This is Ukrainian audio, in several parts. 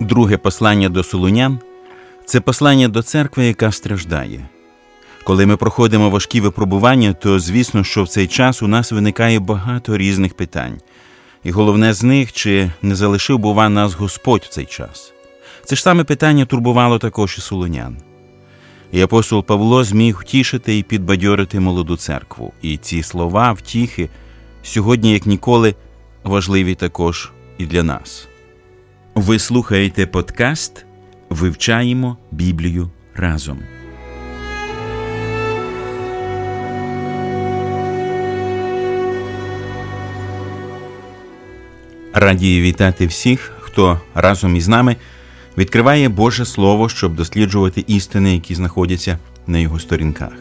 Друге послання до Солунян це послання до церкви, яка страждає. Коли ми проходимо важкі випробування, то звісно, що в цей час у нас виникає багато різних питань. І головне з них, чи не залишив, бува, нас Господь в цей час. Це ж саме питання турбувало також і солонян. І апостол Павло зміг втішити і підбадьорити молоду церкву. І ці слова, втіхи, сьогодні, як ніколи, важливі також і для нас. Ви слухаєте подкаст Вивчаємо Біблію разом. Раді вітати всіх, хто разом із нами відкриває Боже Слово, щоб досліджувати істини, які знаходяться на його сторінках.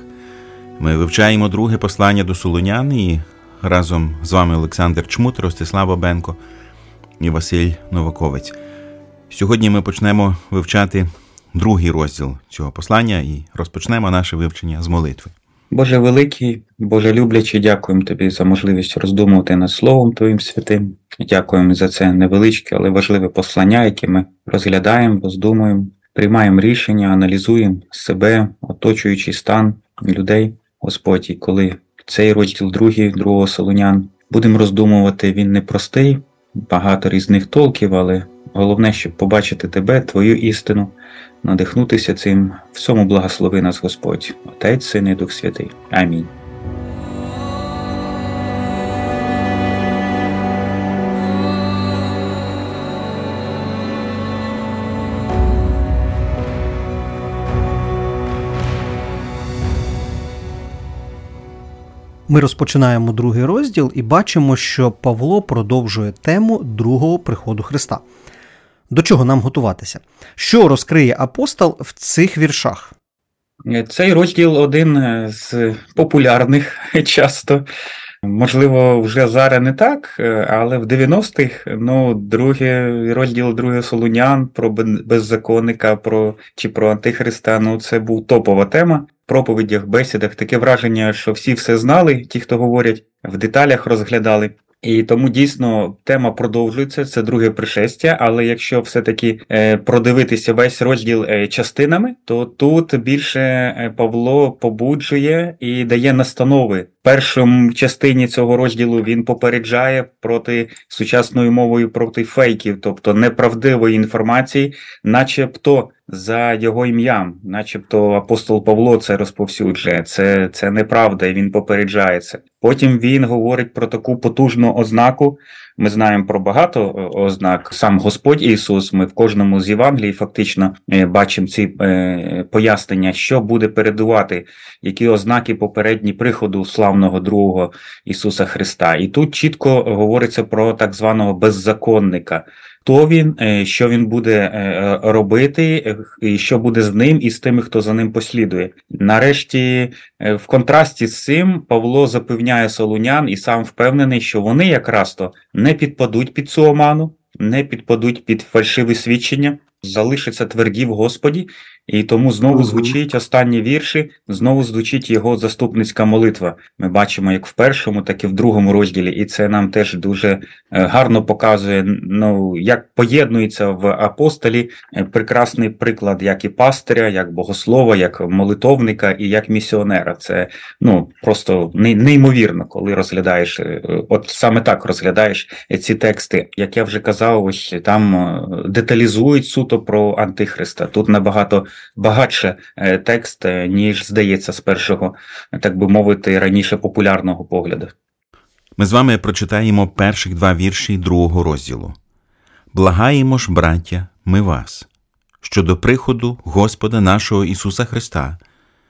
Ми вивчаємо друге послання до Солонян і разом з вами Олександр Чмут, Ростислава Бенко і Василь Новаковець. Сьогодні ми почнемо вивчати другий розділ цього послання і розпочнемо наше вивчення з молитви. Боже великий, Боже люблячий, дякуємо Тобі за можливість роздумувати над Словом Твоїм святим. Дякуємо за це невеличке, але важливе послання, яке ми розглядаємо, роздумуємо, приймаємо рішення, аналізуємо себе, оточуючий стан людей, Господь, і коли цей розділ другий, другого Солонян, будемо роздумувати, він непростий, багато різних толків, але головне, щоб побачити тебе, Твою істину, надихнутися цим, всьому благослови нас Господь, Отець, Син і Дух Святий. Амінь. Ми розпочинаємо другий розділ і бачимо, що Павло продовжує тему другого приходу Христа. До чого нам готуватися? Що розкриє апостол в цих віршах? Цей розділ один з популярних часто. Можливо, вже зараз не так, але в 90-х ну, другий розділ другий Солунян про беззаконника про, чи про Антихриста ну, це був топова тема проповідях, бесідах таке враження, що всі все знали, ті, хто говорять, в деталях розглядали. І тому дійсно тема продовжується. Це друге пришестя. Але якщо все-таки е, продивитися весь розділ е, частинами, то тут більше е, Павло побуджує і дає настанови. Першому частині цього розділу він попереджає проти сучасною мовою проти фейків, тобто неправдивої інформації, начебто за його ім'ям, начебто апостол Павло це розповсюджує. Це це неправда, і він попереджається. Потім він говорить про таку потужну ознаку. Ми знаємо про багато ознак. Сам Господь Ісус. Ми в кожному з Євангелій фактично е, бачимо ці е, пояснення, що буде передувати, які ознаки попередні приходу славного другого Ісуса Христа. І тут чітко говориться про так званого беззаконника хто він, е, що він буде е, робити, і що буде з ним і з тими, хто за ним послідує. Нарешті, е, в контрасті з цим, Павло запевняє солунян і сам впевнений, що вони якраз то не підпадуть під цю оману, не підпадуть під фальшиві свідчення, залишаться тверді в Господі і тому знову звучить останні вірші, знову звучить його заступницька молитва. Ми бачимо як в першому, так і в другому розділі, і це нам теж дуже е, гарно показує, ну як поєднується в апостолі е, прекрасний приклад, як і пастиря, як богослова, як молитовника і як місіонера. Це ну просто неймовірно, коли розглядаєш, е, от саме так розглядаєш ці тексти. Як я вже казав, ось там деталізують суто про антихриста. Тут набагато багатше е, текст, е, ніж здається з першого, так би мовити, раніше популярного погляду. Ми з вами прочитаємо перших два вірші другого розділу. Благаємо ж, браття, ми вас, щодо приходу Господа нашого Ісуса Христа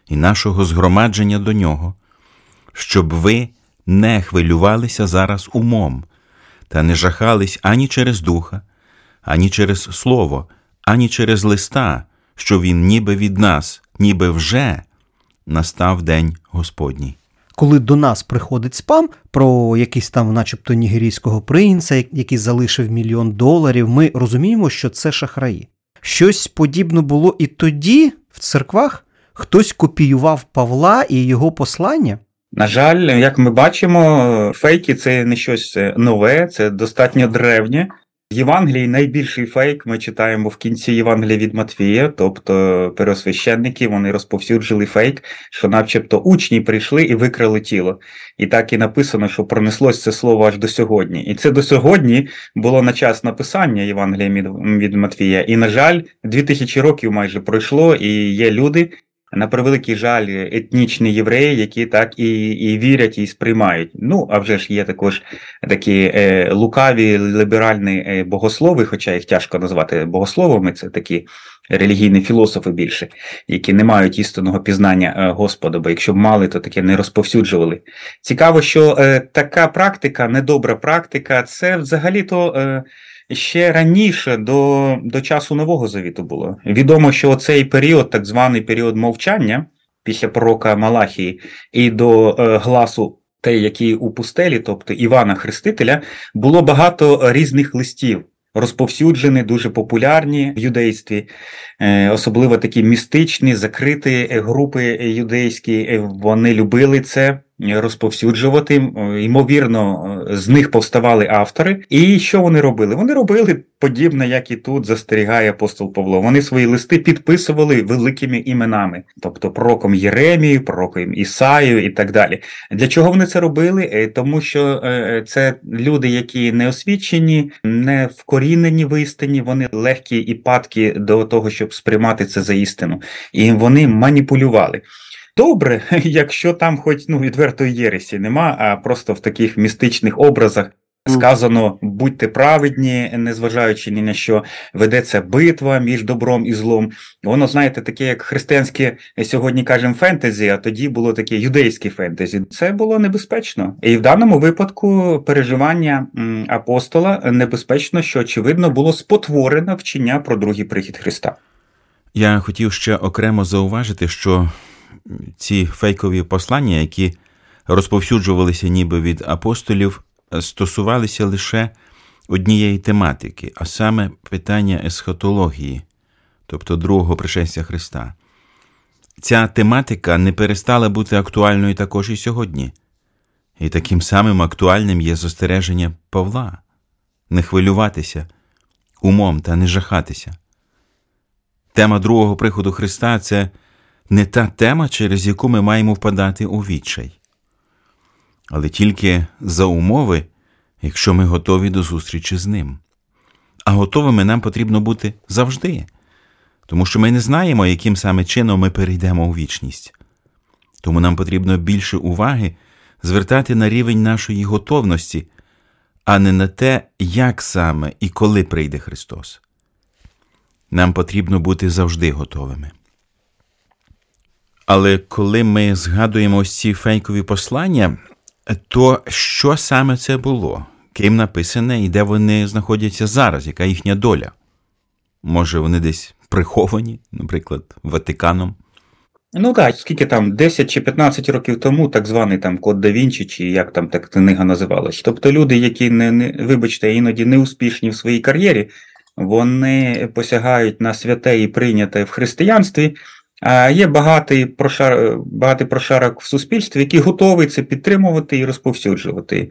і нашого згромадження до Нього, щоб ви не хвилювалися зараз умом, та не жахались ані через духа, ані через слово, ані через листа, що він ніби від нас, ніби вже настав день Господній. Коли до нас приходить спам про якийсь там, начебто, нігерійського принца, який залишив мільйон доларів, ми розуміємо, що це шахраї. Щось подібне було і тоді, в церквах, хтось копіював Павла і його послання. На жаль, як ми бачимо, фейки це не щось нове, це достатньо древнє. Євангелії найбільший фейк ми читаємо в кінці Євангелія від Матвія, тобто первосвященники вони розповсюджили фейк, що, начебто, учні прийшли і викрали тіло. І так і написано, що пронеслось це слово аж до сьогодні. І це до сьогодні було на час написання Євангелія від Матвія. І, на жаль, 2000 років майже пройшло, і є люди. На превеликий жаль, етнічні євреї, які так і і вірять і сприймають. Ну а вже ж є також такі е, лукаві ліберальні е, богослови, хоча їх тяжко назвати богословами, це такі релігійні філософи більше, які не мають істинного пізнання е, Господа, бо якщо б мали, то таке не розповсюджували. Цікаво, що е, така практика, недобра практика, це взагалі-то. Е, ще раніше до до часу Нового Завіту було. Відомо, що цей період, так званий період мовчання після пророка Малахії, і до е, гласу те, який у пустелі, тобто Івана Хрестителя, було багато різних листів. Розповсюджені, дуже популярні в юдействі, е, особливо такі містичні, закриті групи юдейські. Е, вони любили це розповсюджувати. Ймовірно, з них повставали автори. І що вони робили? Вони робили подібне, як і тут застерігає апостол Павло. Вони свої листи підписували великими іменами, тобто пророком Єремію, пророком Ісаю і так далі. Для чого вони це робили? Е, тому що е, це люди, які не освічені, не вкорінені в істині, вони легкі і падкі до того, щоб сприймати це за істину, і вони маніпулювали. Добре, якщо там хоч ну відвертої єресі нема, а просто в таких містичних образах сказано будьте праведні, незважаючи ні на що ведеться битва між добром і злом. Воно, знаєте, таке, як християнське сьогодні кажемо фентезі, а тоді було таке юдейське фентезі. Це було небезпечно. І в даному випадку переживання апостола небезпечно, що очевидно було спотворено вчення про другий прихід Христа. Я хотів ще окремо зауважити, що ці фейкові послання, які розповсюджувалися ніби від апостолів, стосувалися лише однієї тематики, а саме питання есхатології, тобто другого пришестя Христа. Ця тематика не перестала бути актуальною також і сьогодні. І таким самим актуальним є застереження Павла не хвилюватися умом та не жахатися. Тема другого приходу Христа це не та тема, через яку ми маємо впадати у відчай, але тільки за умови, якщо ми готові до зустрічі з ним. А готовими нам потрібно бути завжди, тому що ми не знаємо, яким саме чином ми перейдемо у вічність. Тому нам потрібно більше уваги звертати на рівень нашої готовності, а не на те, як саме і коли прийде Христос. Нам потрібно бути завжди готовими. Але коли ми згадуємо ось ці фейкові послання, то що саме це було? Ким написане і де вони знаходяться зараз, яка їхня доля? Може, вони десь приховані, наприклад, Ватиканом? Ну так, скільки там 10 чи 15 років тому, так званий там Код да Вінчі, чи як там так книга називалась. Тобто люди, які не, не вибачте, іноді не успішні в своїй кар'єрі, вони посягають на святе і прийняте в християнстві. Є багатий прошар, багатий прошарок в суспільстві, який готовий це підтримувати і розповсюджувати.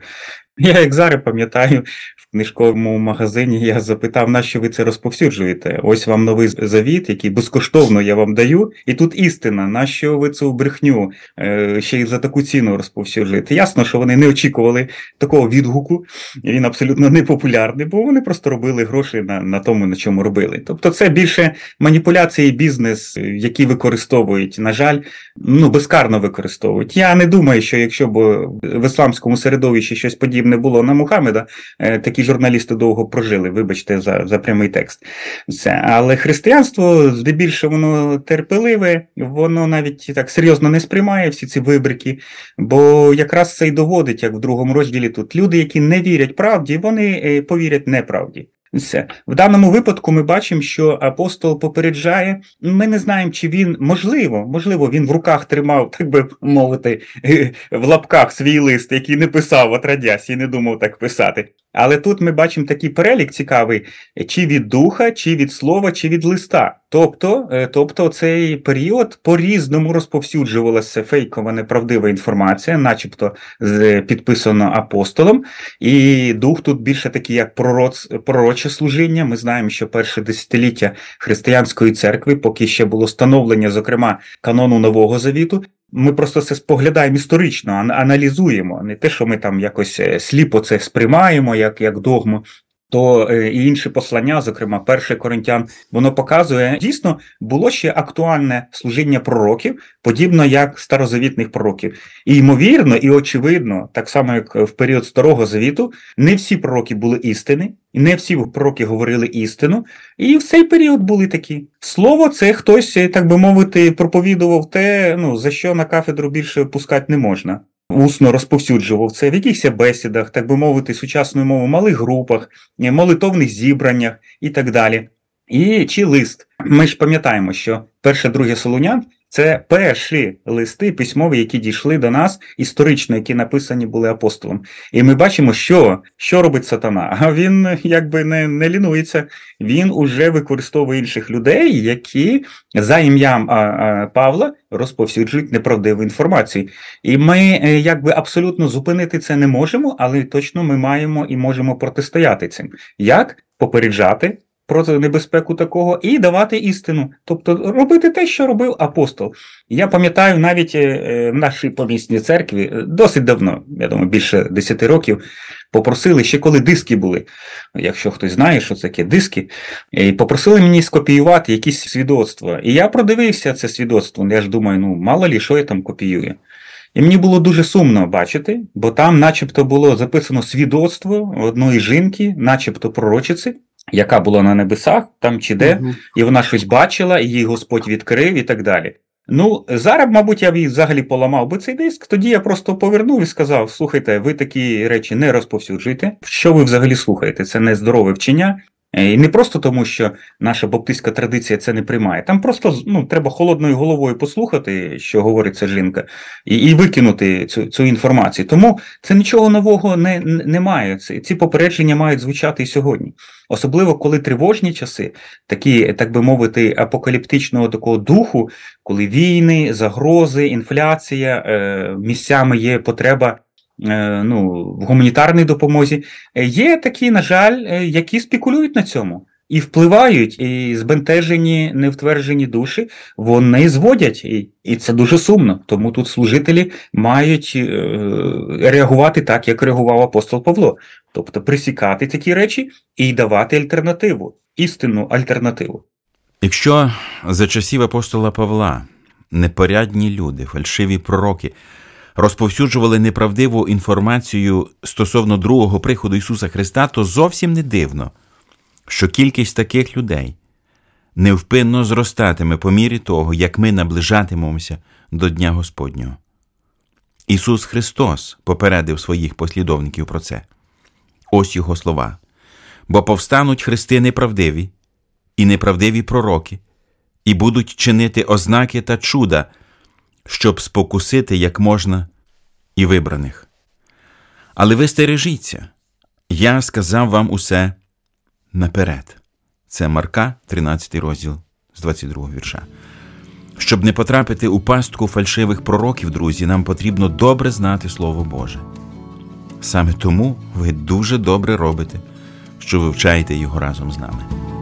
Я, як зараз пам'ятаю, в книжковому магазині я запитав, на що ви це розповсюджуєте? Ось вам новий завіт, який безкоштовно я вам даю, і тут істина, на що ви цю брехню е, ще й за таку ціну розповсюджуєте? Ясно, що вони не очікували такого відгуку, він абсолютно не популярний, бо вони просто робили гроші на на тому, на чому робили. Тобто, це більше маніпуляції бізнес, які використовують, на жаль, ну безкарно використовують. Я не думаю, що якщо б в ісламському середовищі щось подібне було на Мухаммеда, е, такі журналісти довго прожили, вибачте, за за прямий текст. Це. Але християнство здебільшого воно терпеливе, воно навіть так серйозно не сприймає всі ці вибрики, бо якраз це й доводить, як в другому розділі тут люди, які не вірять правді, вони е, повірять неправді. Все. В даному випадку ми бачимо, що апостол попереджає. Ми не знаємо, чи він можливо, можливо, він в руках тримав, так би мовити, в лапках свій лист, який не писав от радясь і не думав так писати. Але тут ми бачимо такий перелік цікавий: чи від духа, чи від слова, чи від листа. Тобто, е, тобто цей період по-різному розповсюджувалася фейкова неправдива інформація, начебто підписано апостолом. І дух тут більше такий, як пророц, пророче служіння. Ми знаємо, що перше десятиліття християнської церкви, поки ще було становлення, зокрема, канону Нового Завіту. Ми просто це споглядаємо історично, аналізуємо, не те, що ми там якось е, сліпо це сприймаємо, як як догму, то е, і інші послання, зокрема, перший коринтян, воно показує дійсно було ще актуальне служіння пророків, подібно як старозавітних пророків. І ймовірно, і очевидно, так само як в період старого завіту, не всі пророки були істини, і не всі пророки говорили істину. І в цей період були такі. Слово, це хтось, так би мовити, проповідував те, ну за що на кафедру більше пускати не можна усно розповсюджував це в якихось бесідах, так би мовити, сучасною мовою, малих групах, е, молитовних зібраннях і так далі. І чи лист. Ми ж пам'ятаємо, що перше, друге Солунян це перші листи письмові, які дійшли до нас історично, які написані були апостолом. І ми бачимо, що що робить сатана. А він якби не не лінується, він уже використовує інших людей, які за ім'ям Павла розповсюджують неправдиву інформацію. І ми е, якби абсолютно зупинити це не можемо, але точно ми маємо і можемо протистояти цим. Як попереджати? Про небезпеку такого і давати істину, тобто робити те, що робив апостол. Я пам'ятаю навіть е, е, в нашій помісній церкві е, досить давно, я думаю, більше 10 років, попросили ще коли диски були. Якщо хтось знає, що це таке диски, і попросили мені скопіювати якісь свідоцтва. І я продивився це свідоцтво. Я ж думаю, ну мало лі, що я там копіюю. І мені було дуже сумно бачити, бо там, начебто, було записано свідоцтво одної жінки, начебто пророчиці яка була на небесах, там чи де, угу. і вона щось бачила, і їй Господь відкрив і так далі. Ну, зараз, мабуть, я б взагалі поламав би цей диск, тоді я просто повернув і сказав: слухайте, ви такі речі не розповсюджуєте. Що ви взагалі слухаєте? Це не здорове вчення. Е, і не просто тому, що наша баптистська традиція це не приймає. Там просто ну, треба холодною головою послухати, що говорить ця жінка, і і викинути цю цю інформацію. Тому це нічого нового не, немає. Ці попередження мають звучати і сьогодні. Особливо коли тривожні часи, такі, так би мовити, апокаліптичного такого духу, коли війни, загрози, інфляція, е, місцями є потреба. Е, ну, в гуманітарній допомозі, е, є такі, на жаль, е, які спекулюють на цьому. І впливають, і збентежені, невтверджені душі, вони зводять, і і це дуже сумно. Тому тут служителі мають реагувати так, як реагував апостол Павло, тобто присікати такі речі і давати альтернативу, істинну альтернативу. Якщо за часів апостола Павла непорядні люди, фальшиві пророки розповсюджували неправдиву інформацію стосовно другого приходу Ісуса Христа, то зовсім не дивно, що кількість таких людей невпинно зростатиме по мірі того, як ми наближатимемося до Дня Господнього. Ісус Христос попередив своїх послідовників про це. Ось його слова. Бо повстануть христи неправдиві і неправдиві пророки, і будуть чинити ознаки та чуда щоб спокусити як можна і вибраних. Але ви стережіться, я сказав вам усе наперед. Це Марка, 13 розділ з 22 вірша. Щоб не потрапити у пастку фальшивих пророків, друзі, нам потрібно добре знати Слово Боже. Саме тому ви дуже добре робите, що вивчаєте його разом з нами.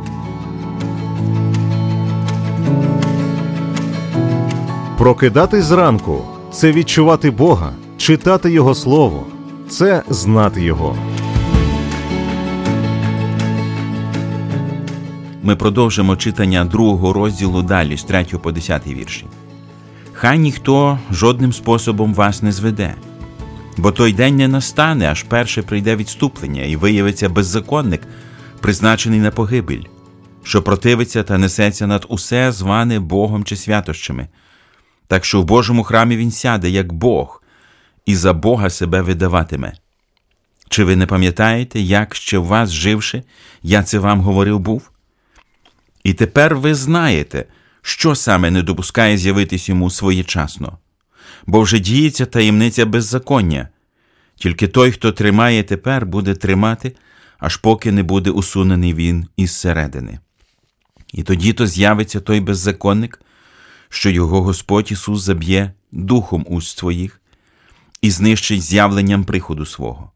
Прокидатись зранку це відчувати Бога, читати Його Слово, це знати Його. Ми продовжимо читання другого розділу далі з 3 по 10 вірші. Хай ніхто жодним способом вас не зведе, бо той день не настане, аж перше прийде відступлення і виявиться беззаконник, призначений на погибель, що противиться та несеться над усе зване Богом чи святощами так що в Божому храмі він сяде, як Бог, і за Бога себе видаватиме. Чи ви не пам'ятаєте, як ще в вас живши, я це вам говорив був? І тепер ви знаєте, що саме не допускає з'явитись йому своєчасно, бо вже діється таємниця беззаконня, тільки той, хто тримає тепер, буде тримати аж поки не буде усунений він із середини. І тоді то з'явиться той беззаконник, що його Господь Ісус заб'є духом уст своїх і знищить з'явленням приходу свого.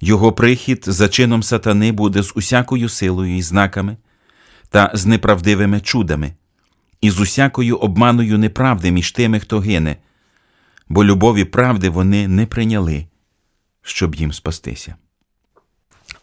Його прихід за чином сатани буде з усякою силою і знаками та з неправдивими чудами, і з усякою обманою неправди між тими, хто гине, бо любові правди вони не прийняли, щоб їм спастися.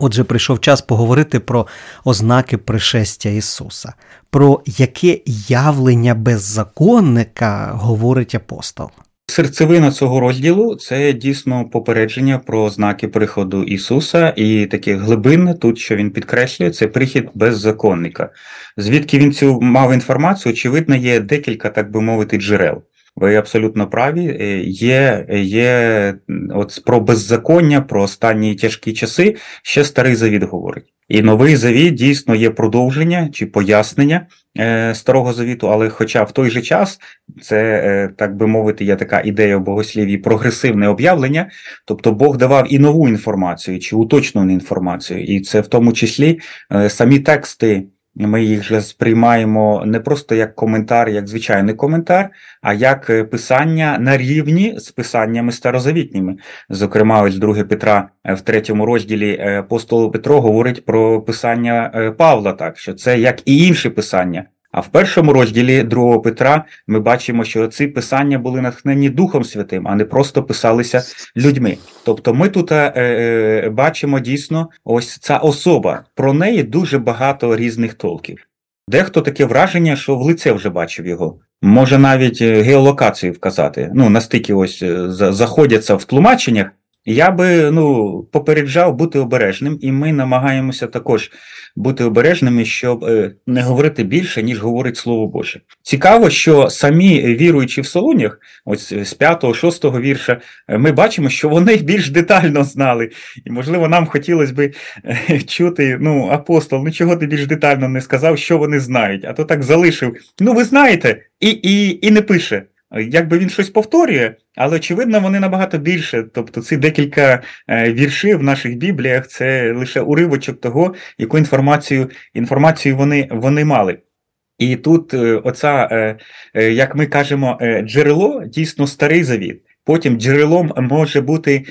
Отже, прийшов час поговорити про ознаки пришестя Ісуса, про яке явлення беззаконника говорить апостол. Серцевина цього розділу це дійсно попередження про знаки приходу Ісуса, і таке глибинне тут, що він підкреслює, це прихід беззаконника. Звідки він цю мав інформацію? Очевидно, є декілька, так би мовити, джерел. Ви абсолютно праві. Е, Є є от про беззаконня, про останні тяжкі часи. Ще старий завіт говорить. І новий завіт дійсно є продовження чи пояснення е, старого завіту, але хоча в той же час це, е, так би мовити, є така ідея в богослів'ї прогресивне об'явлення, тобто Бог давав і нову інформацію, чи уточнену інформацію, і це в тому числі е, самі тексти. Ми їх вже сприймаємо не просто як коментар, як звичайний коментар, а як е, писання на рівні з писаннями старозавітніми. Зокрема, ось 2 Петра е, в третьому розділі е, апостол Петро говорить про писання Павла, так що це як і інші писання. А в першому розділі 2 Петра ми бачимо, що ці писання були натхнені Духом Святим, а не просто писалися людьми. Тобто, ми тут е, е, бачимо дійсно ось ця особа. Про неї дуже багато різних толків. Дехто таке враження, що в лице вже бачив його. Може навіть е, геолокацію вказати. Ну настільки ось е, заходяться в тлумаченнях. Я би ну попереджав бути обережним, і ми намагаємося також бути обережними, щоб е, не говорити більше, ніж говорить Слово Боже. Цікаво, що самі віруючі в Солунях, ось з 5-6 вірша, е, ми бачимо, що вони більш детально знали. І, можливо, нам хотілося б е, чути, ну, апостол, ну чого ти більш детально не сказав, що вони знають, а то так залишив. Ну, ви знаєте, і, і, і не пише. Якби він щось повторює, але очевидно, вони набагато більше. Тобто, ці декілька е, віршів в наших бібліях це лише уривочок того, яку інформацію інформацію вони, вони мали. І тут, е, оця, е, як ми кажемо, джерело дійсно старий завіт. Потім джерелом може бути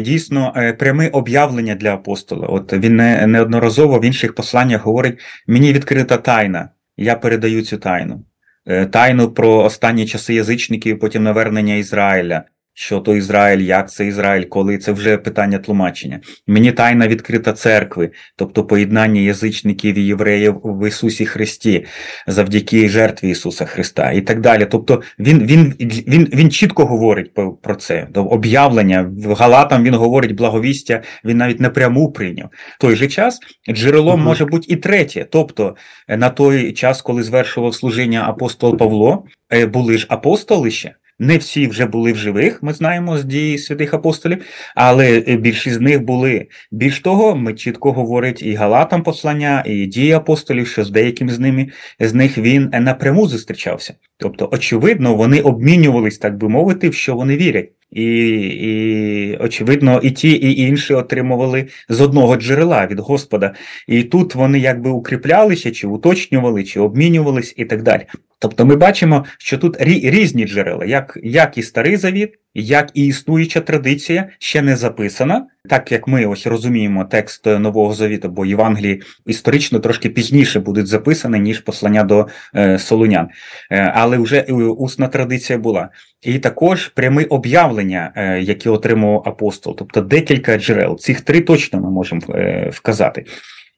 дійсно пряме об'явлення для апостола. От він неодноразово в інших посланнях говорить: мені відкрита тайна, я передаю цю тайну. Е, тайну про останні часи язичників, потім навернення Ізраїля. Що то Ізраїль, як це Ізраїль, коли це вже питання тлумачення. Мені тайна відкрита церкви, тобто поєднання язичників і євреїв в Ісусі Христі, завдяки жертві Ісуса Христа і так далі. Тобто він він, він, він чітко говорить про це. Об'явлення в Галатам він говорить благовістя, він навіть напряму прийняв. В той же час джерелом угу. може бути і третє. Тобто на той час, коли звершував служіння апостол Павло, е, були ж апостоли ще. Не всі вже були в живих, ми знаємо з дії святих апостолів, але е, більшість з них були. Більш того, ми чітко говорить і Галатам послання, і дії апостолів, що з деяким з ними з них він напряму зустрічався. Тобто, очевидно, вони обмінювались, так би мовити, в що вони вірять. І, і очевидно, і ті, і інші отримували з одного джерела від Господа. І тут вони якби укріплялися, чи уточнювали, чи обмінювались, і так далі. Тобто ми бачимо, що тут різні джерела, як як і старий завіт, як і існуюча традиція ще не записана, так як ми ось розуміємо текст Нового Завіту, бо Євангелії історично трошки пізніше будуть записані, ніж послання до е, Солунян. Е, але вже усна традиція була. І також пряме об'явлення, е, які отримав апостол, тобто декілька джерел. Цих три точно ми можемо е, вказати.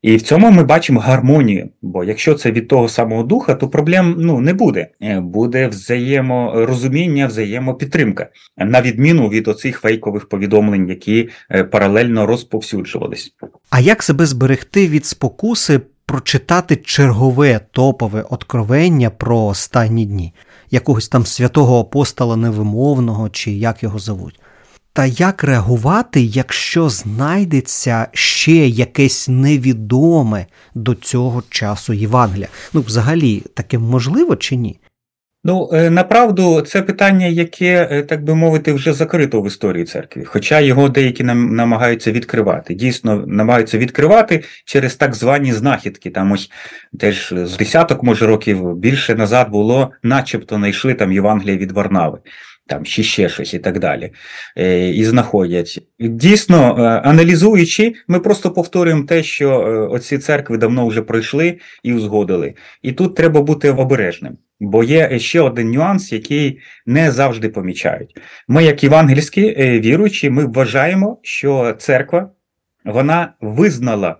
І в цьому ми бачимо гармонію. Бо якщо це від того самого духа, то проблем ну не буде. Е, буде взаєморозуміння, взаємопідтримка, на відміну від оцих фейкових повідомлень, які е, паралельно розповсюджувались. А як себе зберегти від спокуси прочитати чергове топове откровення про останні дні, якогось там святого апостола невимовного, чи як його зовуть? Та як реагувати, якщо знайдеться ще якесь невідоме до цього часу Євангелія? Ну, взагалі, таке можливо чи ні? Ну, е, направду, це питання, яке, е, так би мовити, вже закрито в історії церкви, хоча його деякі нам намагаються відкривати. Дійсно, намагаються відкривати через так звані знахідки. Там ось теж з десяток, може, років більше назад було, начебто знайшли там Євангелія від Варнави. Там ще ще щось і так далі, е, і знаходять. Дійсно, аналізуючи, ми просто повторюємо те, що оці церкви давно вже пройшли і узгодили. І тут треба бути обережним. Бо є ще один нюанс, який не завжди помічають. Ми, як євангельські е, віруючі, ми вважаємо, що церква вона визнала,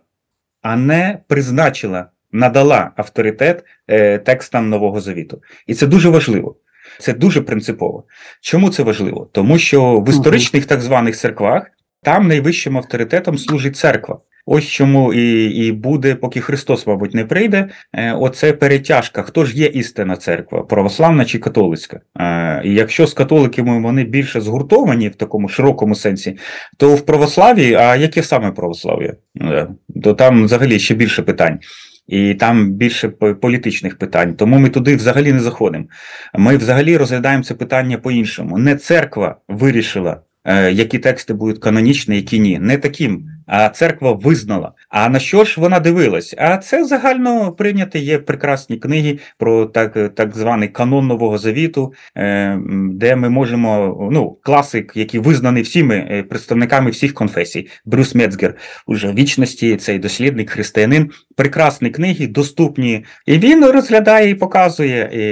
а не призначила, надала авторитет е, текстам Нового Завіту. І це дуже важливо. Це дуже принципово. Чому це важливо? Тому що в історичних так званих церквах там найвищим авторитетом служить церква. Ось чому і і буде, поки Христос, мабуть, не прийде. Е, оце перетяжка. Хто ж є істинна церква, православна чи католицька? Е, і якщо з католиками вони більше згуртовані в такому широкому сенсі, то в православі, а яке саме православ'я? Е, то там взагалі ще більше питань. І там більше політичних питань, тому ми туди взагалі не заходимо. Ми взагалі розглядаємо це питання по-іншому. Не церква вирішила, які тексти будуть канонічні, які ні. Не таким церква визнала. А на що ж вона дивилась? А це загально прийняті є прекрасні книги про так так званий канон Нового Завіту, е, де ми можемо, ну, класик, який визнаний всіми е, представниками всіх конфесій, Брюс Мецгер, уже вічності, цей дослідник, християнин, прекрасні книги, доступні. І він розглядає і показує. І,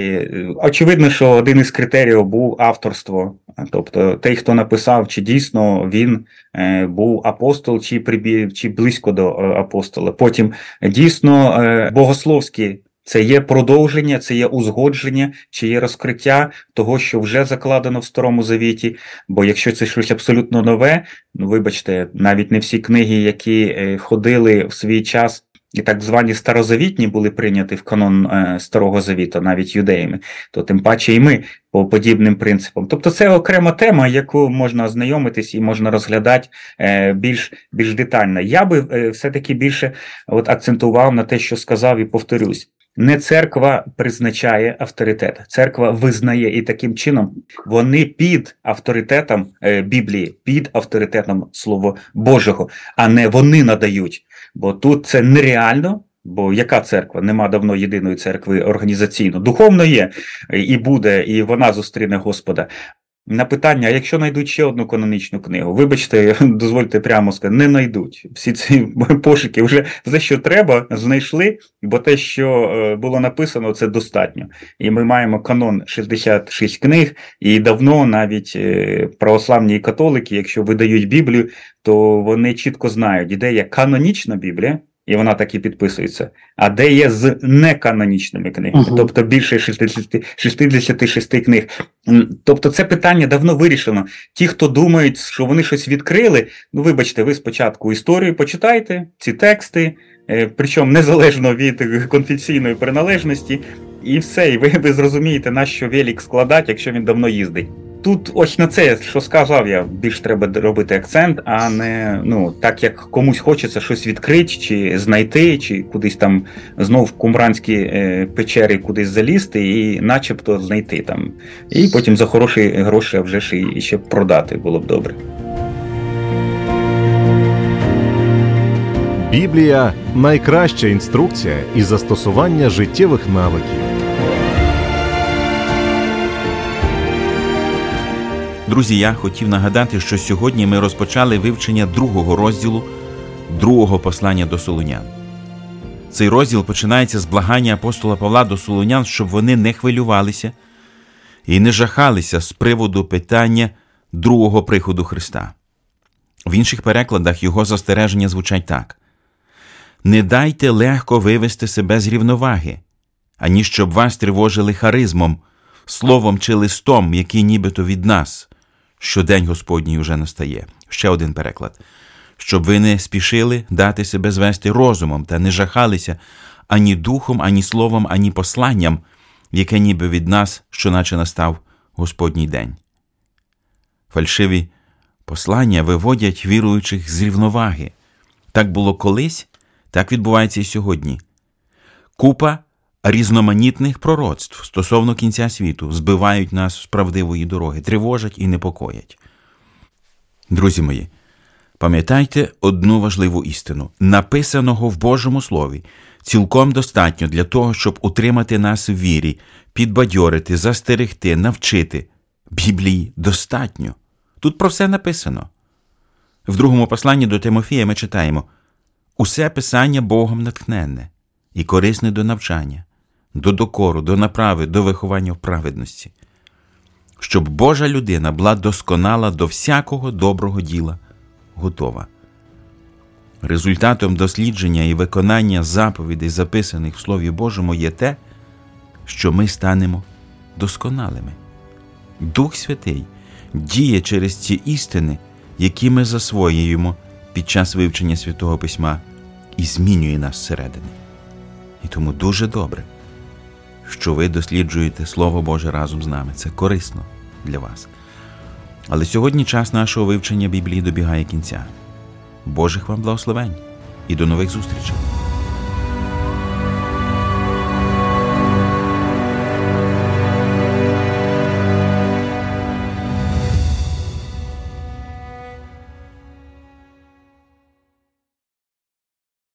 Очевидно, що один із критеріїв був авторство. Тобто, той, хто написав, чи дійсно він е, був апостол, чи прибів, чи близько до е, апостола. Потім дійсно е, богословські. Це є продовження, це є узгодження, чи є розкриття того, що вже закладено в Старому Завіті. Бо якщо це щось абсолютно нове, ну вибачте, навіть не всі книги, які е, ходили в свій час і так звані старозавітні були прийняті в канон е, Старого Завіту, навіть юдеями, то тим паче і ми по подібним принципам. Тобто це окрема тема, яку можна ознайомитись і можна розглядати е, більш більш детально. Я би е, все-таки більше от акцентував на те, що сказав, і повторюсь. Не церква призначає авторитет, церква визнає і таким чином вони під авторитетом Біблії, під авторитетом Слова Божого, а не вони надають. Бо тут це нереально. Бо яка церква? Нема давно єдиної церкви організаційно. Духовно є і буде, і вона зустріне Господа. На питання: а якщо знайдуть ще одну канонічну книгу, вибачте, дозвольте прямо сказати, не знайдуть. Всі ці пошуки вже за що треба, знайшли, бо те, що е, було написано, це достатньо. І ми маємо канон 66 книг, і давно навіть е, православні католики, якщо видають Біблію, то вони чітко знають, де є канонічна Біблія і вона так і підписується. А де є з неканонічними книгами, -huh. тобто більше 60, 66 книг. Тобто це питання давно вирішено. Ті, хто думають, що вони щось відкрили, ну вибачте, ви спочатку історію почитайте, ці тексти, е, причому незалежно від конфесійної приналежності, і все, і ви, ви зрозумієте, на що велик складати, якщо він давно їздить. Тут ось на це, що сказав, я більш треба робити акцент, а не ну так як комусь хочеться щось відкрити, чи знайти, чи кудись там знов в кумранські е, печери кудись залізти, і начебто знайти там. І потім за хороші гроші вже ж і ще продати було б добре. Біблія найкраща інструкція і застосування життєвих навиків. Друзі, я хотів нагадати, що сьогодні ми розпочали вивчення другого розділу другого послання до Солунян. Цей розділ починається з благання апостола Павла до Солунян, щоб вони не хвилювалися і не жахалися з приводу питання другого приходу Христа. В інших перекладах його застереження звучать так: Не дайте легко вивести себе з рівноваги, ані щоб вас тривожили харизмом, словом чи листом, який нібито від нас що день Господній уже настає. Ще один переклад. Щоб ви не спішили дати себе звести розумом та не жахалися ані духом, ані словом, ані посланням, яке ніби від нас, що наче настав Господній день. Фальшиві послання виводять віруючих з рівноваги. Так було колись, так відбувається і сьогодні. Купа різноманітних пророцтв стосовно кінця світу збивають нас з правдивої дороги, тривожать і непокоять. Друзі мої, пам'ятайте одну важливу істину: написаного в Божому Слові цілком достатньо для того, щоб утримати нас в вірі, підбадьорити, застерегти, навчити. Біблії достатньо. Тут про все написано. В другому посланні до Тимофія ми читаємо усе писання Богом натхненне і корисне до навчання, до докору, до направи, до виховання в праведності, щоб Божа людина була досконала до всякого доброго діла, готова. Результатом дослідження і виконання заповідей, записаних в Слові Божому, є те, що ми станемо досконалими. Дух Святий діє через ці істини, які ми засвоюємо під час вивчення Святого Письма і змінює нас зсередини. І тому дуже добре, що ви досліджуєте Слово Боже разом з нами. Це корисно для вас. Але сьогодні час нашого вивчення Біблії добігає кінця. Божих вам благословень і до нових зустрічей!